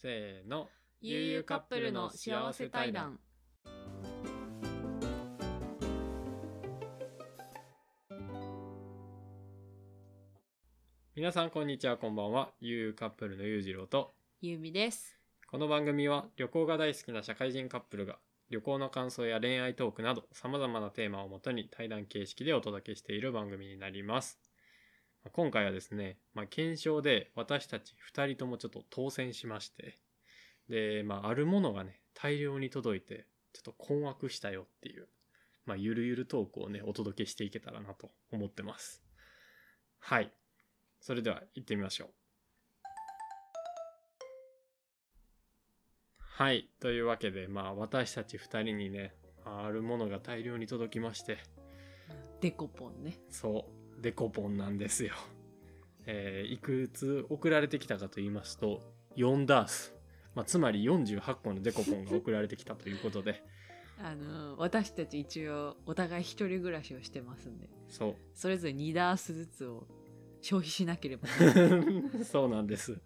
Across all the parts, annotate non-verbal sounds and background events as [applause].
せーの。悠々カップルの幸せ対談。皆さんこんにちは、こんばんは。悠々カップルのゆうじろうと、ゆうみです。この番組は旅行が大好きな社会人カップルが旅行の感想や恋愛トークなど様々なテーマをもとに対談形式でお届けしている番組になります。まあ今回はですね、まあ、検証で私たち2人ともちょっと当選しまして、で、まあ、あるものがね、大量に届いて、ちょっと困惑したよっていう、まあ、ゆるゆるトークをね、お届けしていけたらなと思ってます。はい。それでは行ってみましょう。はい。というわけで、まあ、私たち二人にね、あるものが大量に届きまして、デコポンね。そう、デコポンなんですよ。[laughs] えーいくつ送られてきたかと言いますと、4ダース。まあ、つまり48個のデコポンが送られてきたということで、[laughs] あの、私たち一応お互い一人暮らしをしてますんで、そう。それぞれ2ダースずつを消費しなければならない。[laughs] そうなんです。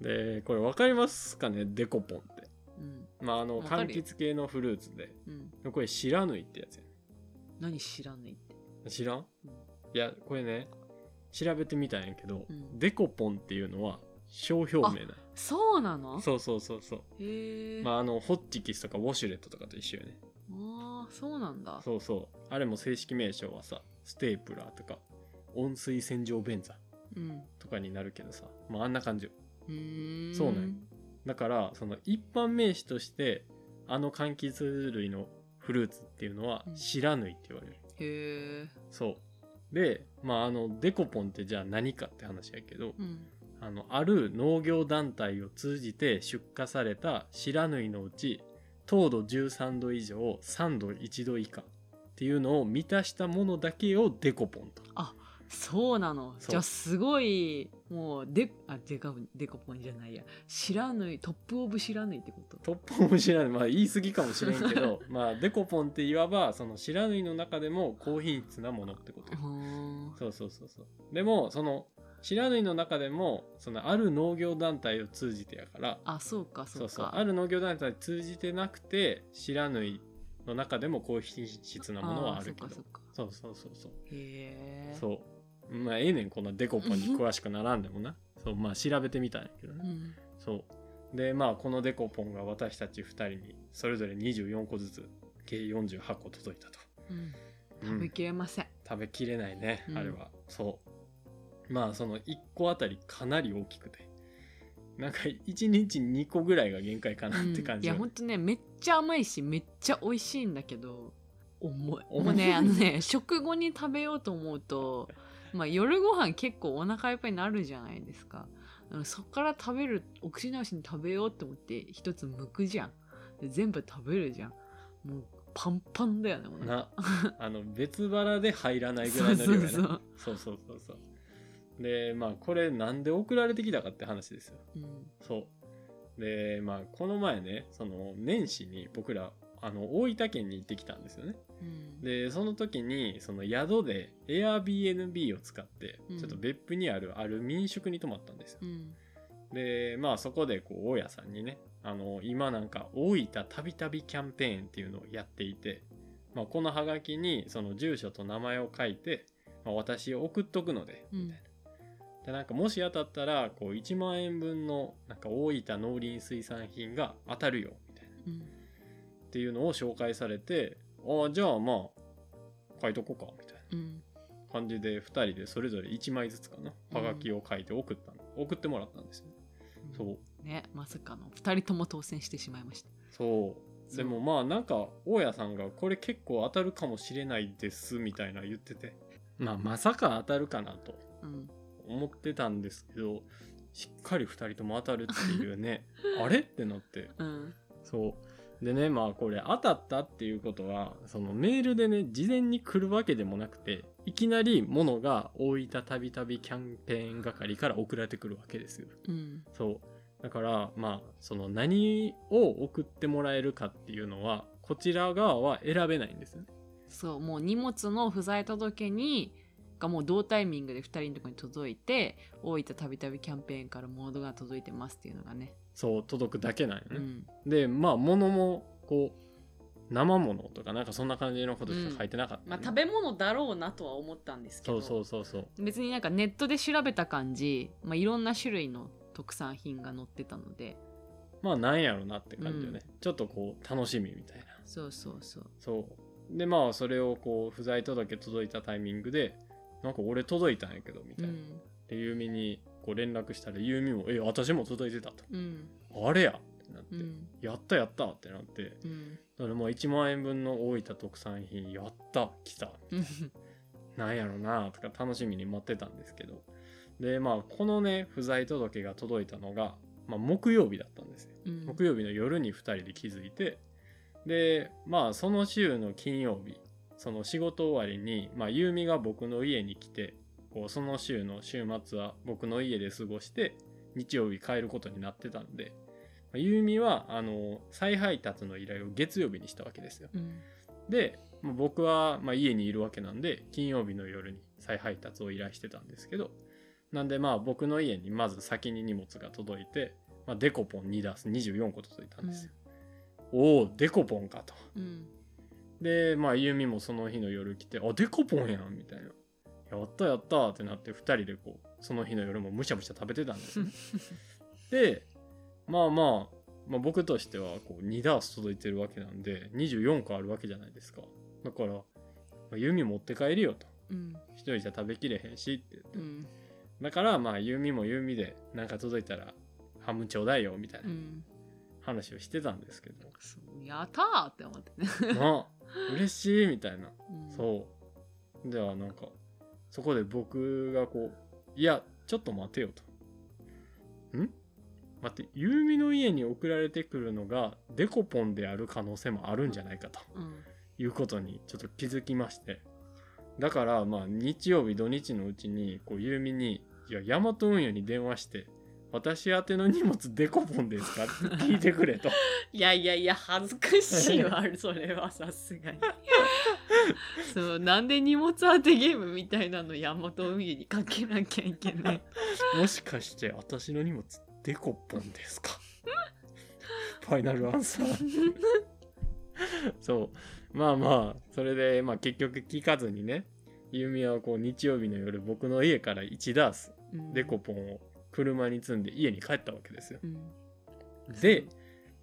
で、これ分かりますかね？デコポンって。うん。まあ、あの、柑橘系のフルーツで、うん。これ、白縫いってやつやね。何知らないって？知らん？うんいや、これね、調べてみたんやけど、うんデコポンっていうのは商標名なそうなの？そうそうそうそう。へえ。まあ、あの、ホッチキスとかウォシュレットとかと一緒よね。ああ、そうなんだ。そうそう。あれも正式名称はさ、ステープラーとか、温水洗浄便座うん。とかになるけどさ、まあ、あんな感じよ。うーん。そうなんよだから、その一般名詞として、あの柑橘類のフルーツっていうのはう、ん白縫いって言われる。へえ。そう。で、まあ、あの、デコポンってじゃあ何かって話やけど、うん。あの、ある農業団体を通じて出荷された白縫いのうち、糖度13度以上、酸度1度以下っていうのを満たしたものだけをデコポンと。そうなの。そうじゃあすごい、もう、で、あ、デカ、デコポンじゃないや。知らぬい、トップオブ知らぬいってこと？トップオブ白縫い、まあ言い過ぎかもしれんけど、[laughs] まあデコポンっていわば、その白縫いの中でも高品質なものってこと。そうそうそうそう。でも、その、白縫いの中でも、そのある農業団体を通じてやから、あ、そうか、そか。そううそうある農業団体通じてなくて白縫いの中でも高品質なものはあるけどーそうか、そうそうそうそうそうか。へえ。そうまあええねんこんなデコポンに詳しくならんでもな。そうまあ調べてみたんやけどね、うん。そう。でまあこのデコポンが私たち2人にそれぞれ24個ずつ計48個届いたと、うん。うん。食べきれません。食べきれないね、うん。あれは。そう。まあその1個あたりかなり大きくて。なんか1日2個ぐらいが限界かなって感じようん。いや、ほんとね、めっちゃ甘いし、めっちゃ美味しいんだけど、重い。重い。もうね、あのね、食後に食べようと思うと、まあ夜ご飯結構お腹いっぱいになるじゃないですか。うんそっから食べる、お口直しに食べようと思って一つ剥くじゃん。で全部食べるじゃん。もうパンパンだよね、もうな [laughs] あの別腹で入らないぐらいの量やね。そうそう。そうそうそうそう。でまあこれなんで送られてきたかって話ですよ。うん。そう。でまあこの前ねその年始に僕らあの大分県に行ってきたんですよねうん。でその時にその宿で Airbnb を使ってうん。ちょっと別府にあるある民宿に泊まったんですよ、うん。でまあそこでこう大家さんにねあの今なんか大分たびたびキャンペーンっていうのをやっていて、まあ、このハガキにその住所と名前を書いて、まあ、私送っとくのでうん。みたいな。でなんかもし当たったらこう1万円分のなんか大分農林水産品が当たるよみたいな。うん。っていうのを紹介されてああじゃあまあ書いとこうかみたいな。うん。感じで2人でそれぞれ1枚ずつかな。ハガキを書いて送ったの、送ってもらったんですよ。そう。ねまさかの。二人とも当選してしまいました。そう。でもまあなんか、大家さんがこれ結構当たるかもしれないですみたいな言ってて。まあまさか当たるかなとうん。思ってたんですけど、しっかり二人とも当たるっていうね、[laughs] あれ？ってなって。うん。そう。でね、まあこれ当たったっていうことは、そのメールでね、事前に来るわけでもなくて、いきなり物が大分たびたびキャンペーン係から送られてくるわけですよ。うんそう。だから、まあ、その何を送ってもらえるかっていうのは、こちら側は選べないんですよね。そうもう荷物の不在届にがもう同タイミングで2人のところに届いて大分たびたびキャンペーンからモードが届いてますっていうのがね。そう届くだけなんよね、うん。でまあ物もこう生物とかなんかそんな感じのことしか書いてなかったよね、まあ食べ物だろうなとは思ったんですけど。そうそうそうそう。別になんかネットで調べた感じ、まあ、いろんな種類の特産品が載ってたので。まあなんやろなって感じよね、ちょっとこう楽しみみたいな。そうそうそう。そう。でまあそれをこう不在届届いたタイミングでなんか俺届いたんやけどみたいな、うん。でユーミにこう連絡したらユーミも「え私も届いてた」と。うん「あれや!」ってなって、うん。やったやった!」ってなって。うん。だからまあ1万円分の大分特産品やった来た。うん。なんやろなとか楽しみに待ってたんですけど。でまあこのね不在届が届いたのが、まあ、木曜日だったんですよ。うん。木曜日の夜に2人で気づいて。でまあその週の金曜日その仕事終わりに、まあ、ゆうみが僕の家に来てこうその週の週末は僕の家で過ごして日曜日帰ることになってたんで、まあゆうみはあの再配達の依頼を月曜日にしたわけですよ。うん。でまあ僕はまあ家にいるわけなんで金曜日の夜に再配達を依頼してたんですけどなんでまあ僕の家にまず先に荷物が届いて、まあ、デコポン2ダース24個届いたんですよ、おおデコポンかと。うんでまあゆみもその日の夜来てあデコポンやんみたいなやったやったってなって2人でこうその日の夜もむしゃむしゃ食べてたんですよ [laughs] でまあまあまあ、僕としてはこう2ダース届いてるわけなんで24個あるわけじゃないですか。だから、まあ、弓持って帰るよと。うん。一人じゃ食べきれへんしって言って。うん。だからまあ弓も弓でなんか届いたら半分ちょうだいよみたいな。うん話をしてたんですけど、そうやったーって思ってね、ま [laughs] あ嬉しいみたいな。うん。そう。ではなんかそこで僕がこういやちょっと待てよと。ん？待ってユーミの家に送られてくるのがデコポンである可能性もあるんじゃないかと。うん。いうことにちょっと気づきまして。だからまあ日曜日土日のうちにこうユーミに「いやヤマト運輸に電話して私宛ての荷物デコポンですか?」って聞いてくれと。[laughs] いやいやいや恥ずかしいわそれはさすがに。[laughs] そうなんで荷物当てゲームみたいなのヤマト運輸にかけなきゃいけないもしかして私の荷物デコポンですか？[laughs] ファイナルアンサー。そう。まあまあそれでまあ結局聞かずにねユミはこう日曜日の夜僕の家から1ダースうん。デコポンを車に積んで家に帰ったわけですよ。うん。で、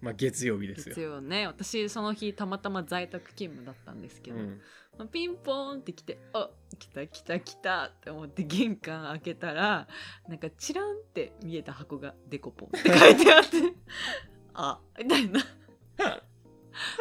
まあ、月曜日ですよ。ですよね。私その日たまたま在宅勤務だったんですけど、うん、まあピンポーンって来て「あ来た来た来た」って思って玄関開けたらなんかチランって見えた箱が「デコポン」って書いてあって「[laughs] あみたいな。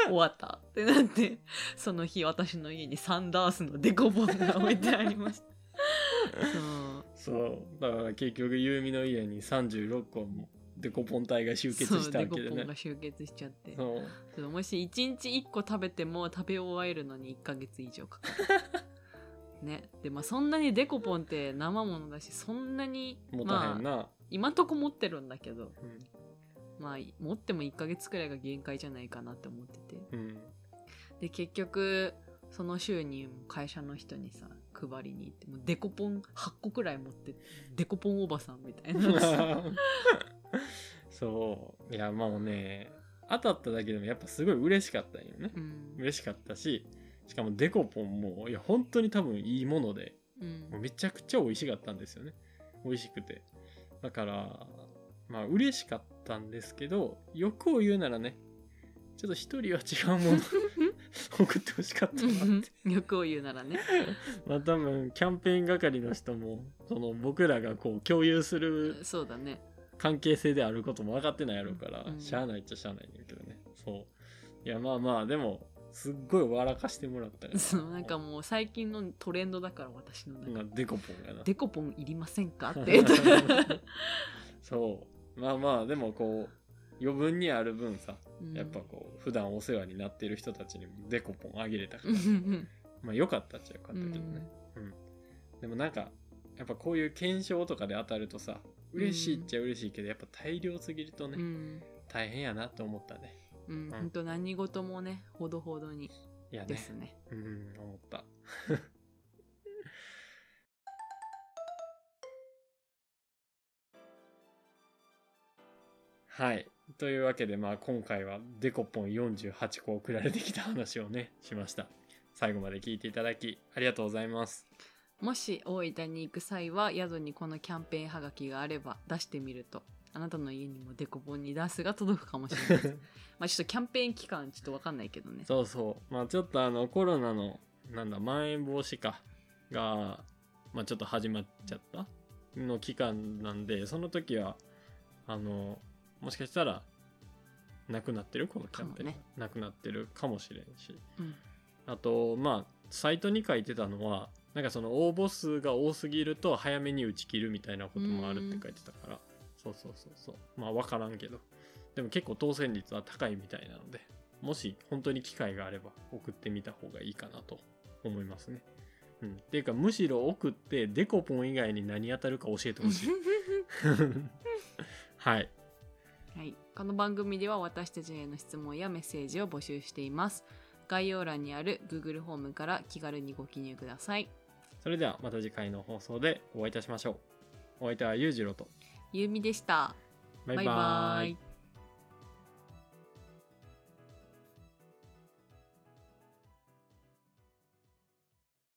終わったってなってその日私の家にサンダースのデコポンが置いてありました。[laughs] そうそう。だから結局ユーミの家に36個もデコポン体が集結したわけでね。そうデコポンが集結しちゃって。そう。もし1日1個食べても食べ終えるのに1ヶ月以上かかる。ね。でまあそんなにデコポンって生ものだしそんなにもたへんまあ、な、今んとこ持ってるんだけど。うん。まあ持っても1ヶ月くらいが限界じゃないかなって思ってて。うん。で結局その週に会社の人にさ配りに行ってもうデコポン8個くらい持ってデコポンおばさんみたいな。[laughs] そう。いやもうね当たっただけでもやっぱすごい嬉しかったんよね。うん。嬉しかったししかもデコポンもいや本当に多分いいものでうん。もうめちゃくちゃ美味しかったんですよね。美味しくて。だからまあ嬉しかったんですけど欲を言うならねちょっと一人は違うもの [laughs] [laughs] 送ってほしかった。なって欲を言うならね。[laughs] まあ多分キャンペーン係の人もその僕らがこう共有するそうだね。関係性であることも分かってないやろうから、うん。しゃあないっちゃしゃあないんだけどね。そう。いやまあまあでもすっごい笑かしてもらったよ。そうなんかもう最近のトレンドだから私の中。でなんかデコポンやな。デコポンいりませんかって。[laughs] そう。まあまあでもこう余分にある分さうん。やっぱこう普段お世話になってる人たちにもデコポンあげれたかうらんまあよかったっちゃよかったけどね、うんでもなんかやっぱこういう検証とかで当たるとさ嬉しいっちゃ嬉しいけどやっぱ大量すぎるとね、うん。大変やなと思ったね。うん。ほん。と何事もねほどほどにいやね。ですね。うん思った。[laughs] はいというわけでまあ今回はデコポン48個送られてきた話をねしました。最後まで聞いていただきありがとうございます。もし大分に行く際は宿にこのキャンペーンはがきがあれば出してみると。あなたの家にもデコポンにダースが届くかもしれないですまあちょっとキャンペーン期間ちょっとわかんないけどね。そうそう。まあちょっとあのコロナのなんだまん延防止かがまあちょっと始まっちゃったの期間なんでその時はあのもしかしたらなくなってる？このキャンペーン、ね。なくなってるかもしれんし。うん。あとまあサイトに書いてたのはなんかその応募数が多すぎると早めに打ち切るみたいなこともあるって書いてたから。そうそうそうそう。まあ分からんけど。でも結構当選率は高いみたいなのでもし本当に機会があれば送ってみた方がいいかなと思いますね。うん、っていうかむしろ送ってデコポン以外に何当たるか教えてほしい。[laughs] [laughs] [laughs] はい。はい、この番組では私たちへの質問やメッセージを募集しています。概要欄にある Google フォームから気軽にご記入ください。それではまた次回の放送でお会いいたしましょう。お相手は裕次郎と。ゆうみでした。バイバイ。バイバイ